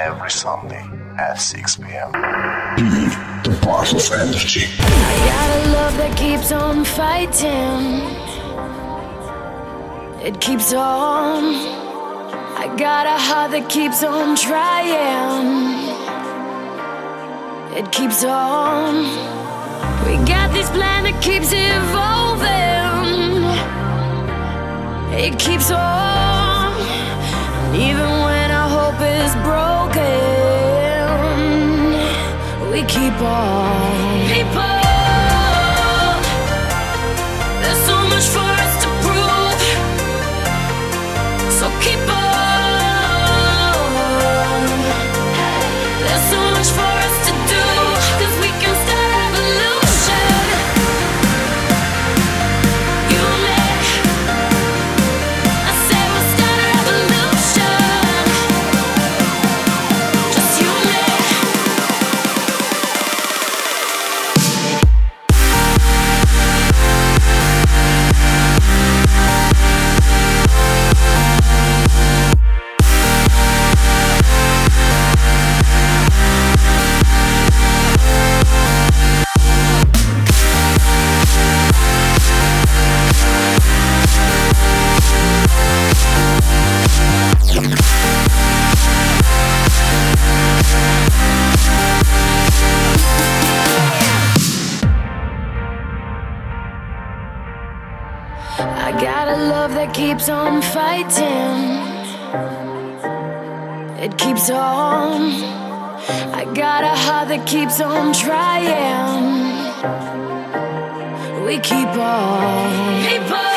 Every Sunday at 6 p.m. Be the part of energy. I got a love that keeps on fighting. It keeps on. I got a heart that keeps on trying. It keeps on. We got this plan that keeps evolving. It keeps on. And even when our hope is broken we keep on. Keep I got a love that keeps on fighting. It keeps on. I got a heart that keeps on trying. We keep on.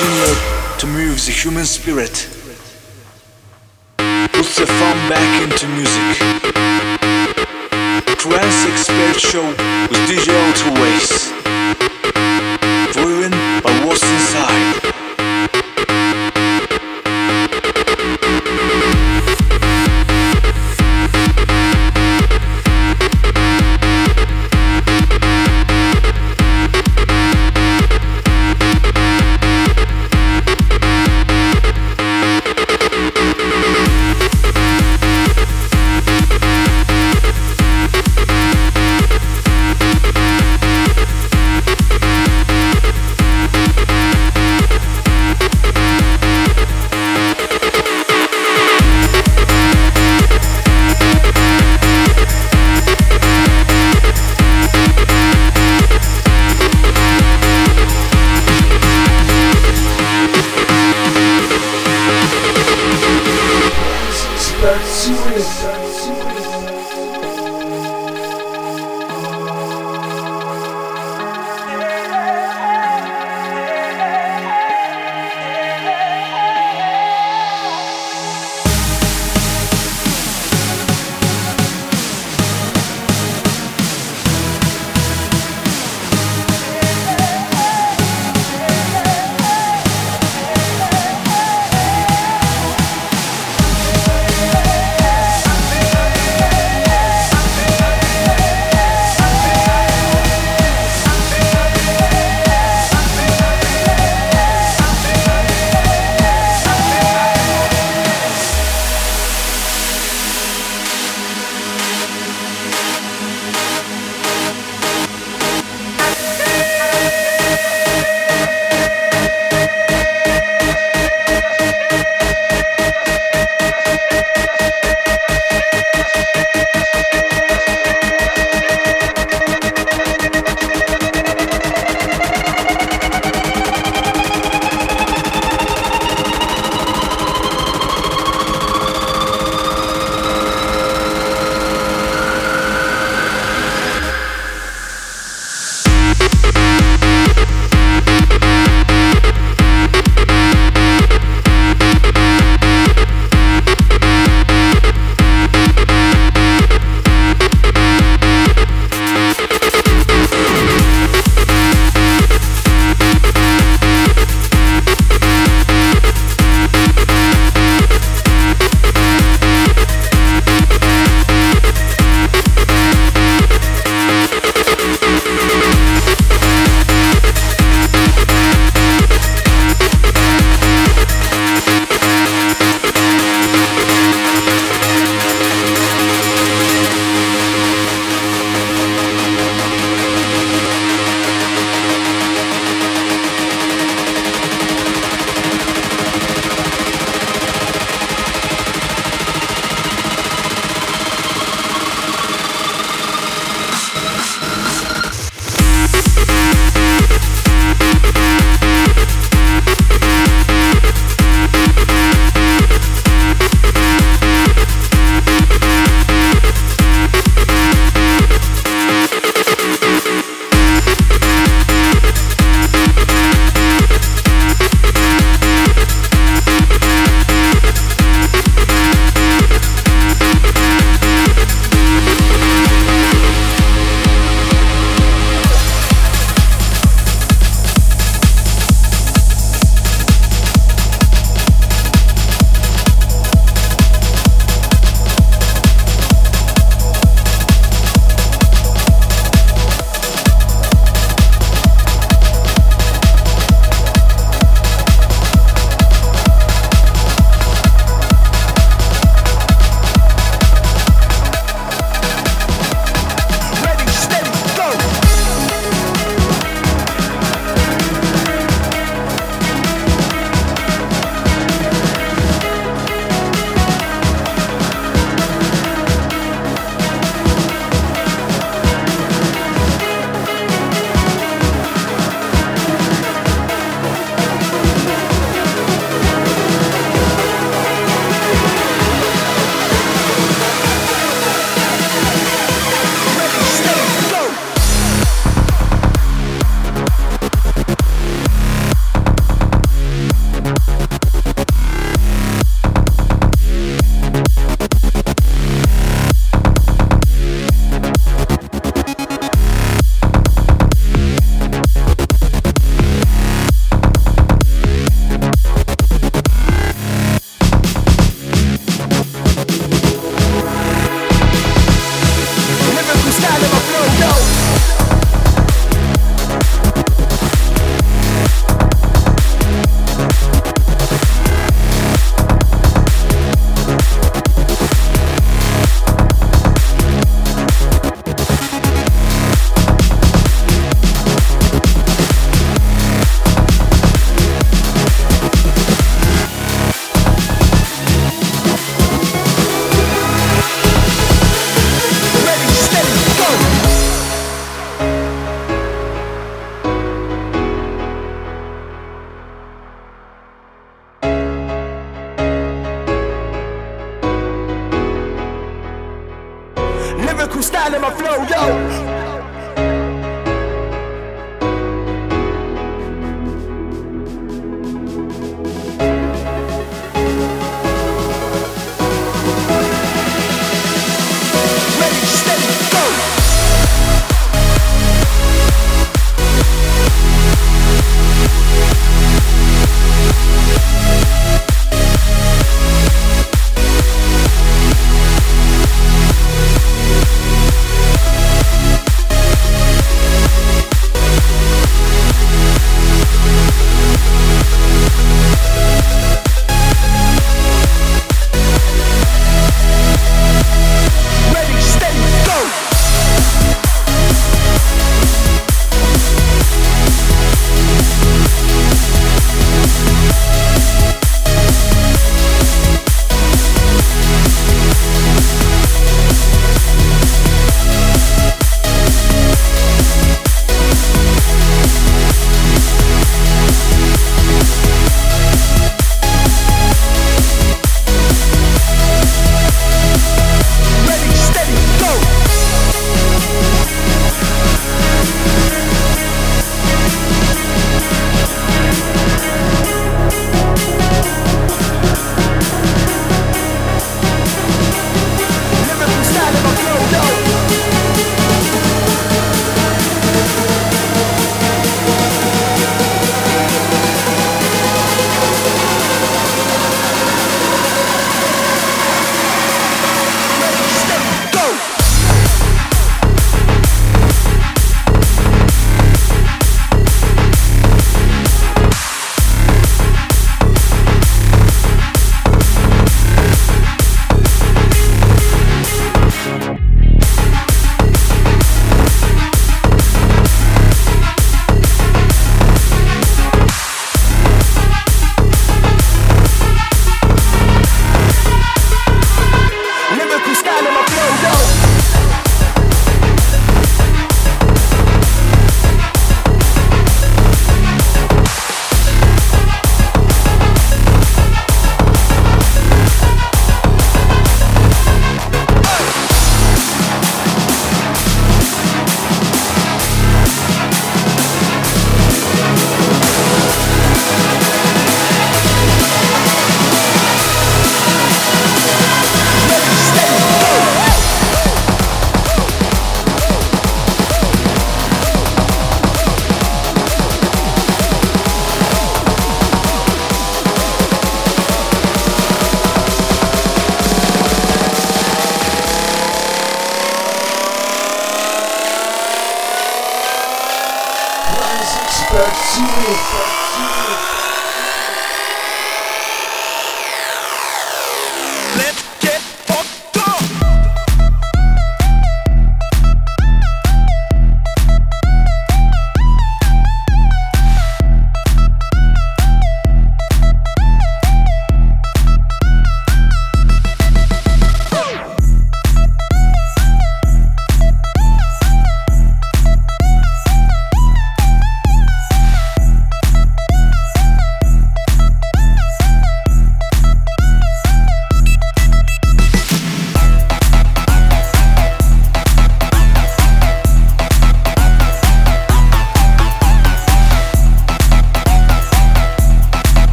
engineered to move the human spirit. Puts the fun back into music. Trance expert show with digital Alterace.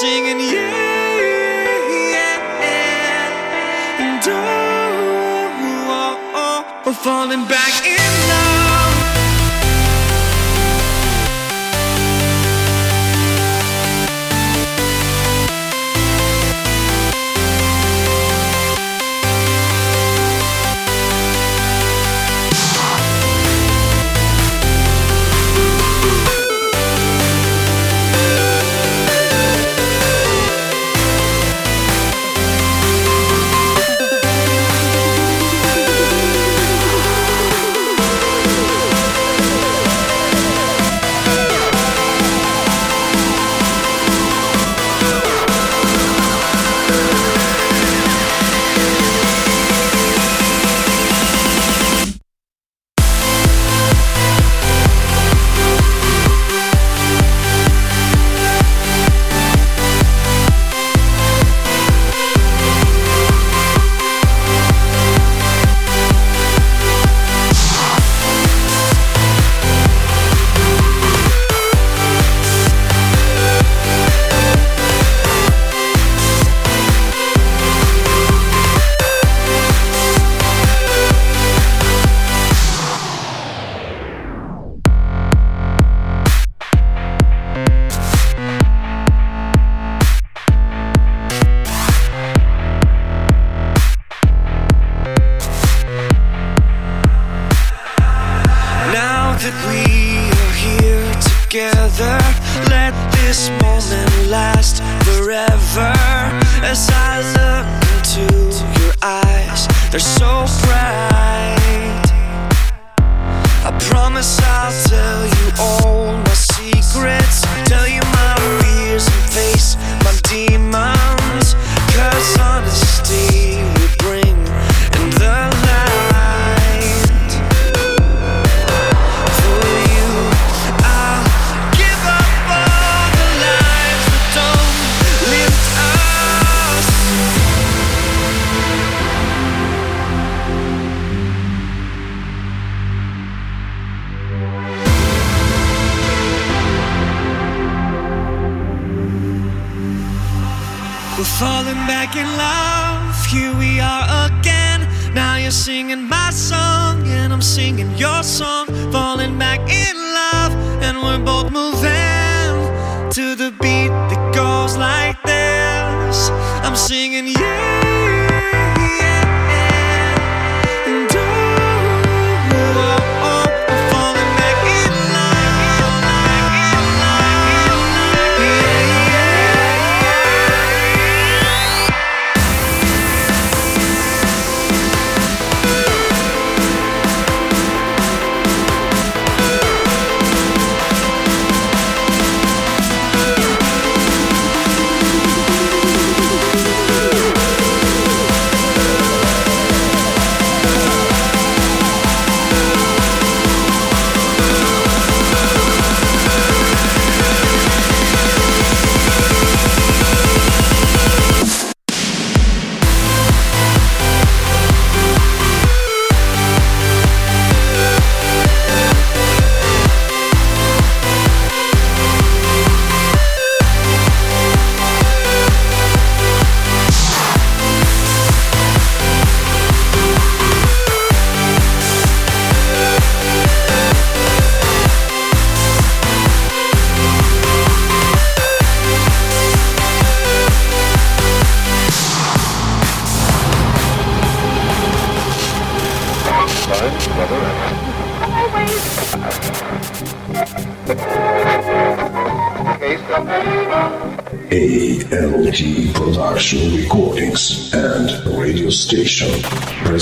singing, yeah, yeah, and oh, oh, oh, oh falling back in. We're falling back in love, here we are again. Now you're singing my song, and I'm singing your song. Falling back in love, and we're both moving to the beat that goes like this. I'm singing you. Yeah.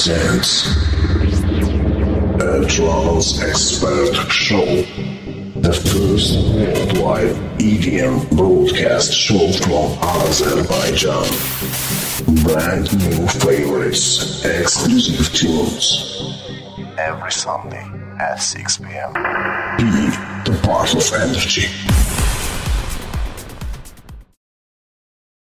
Presents a Expert Show, the first worldwide EDM broadcast show from Azerbaijan. Brand new favorites, exclusive tunes. Every Sunday at 6 p.m. Be the part of energy.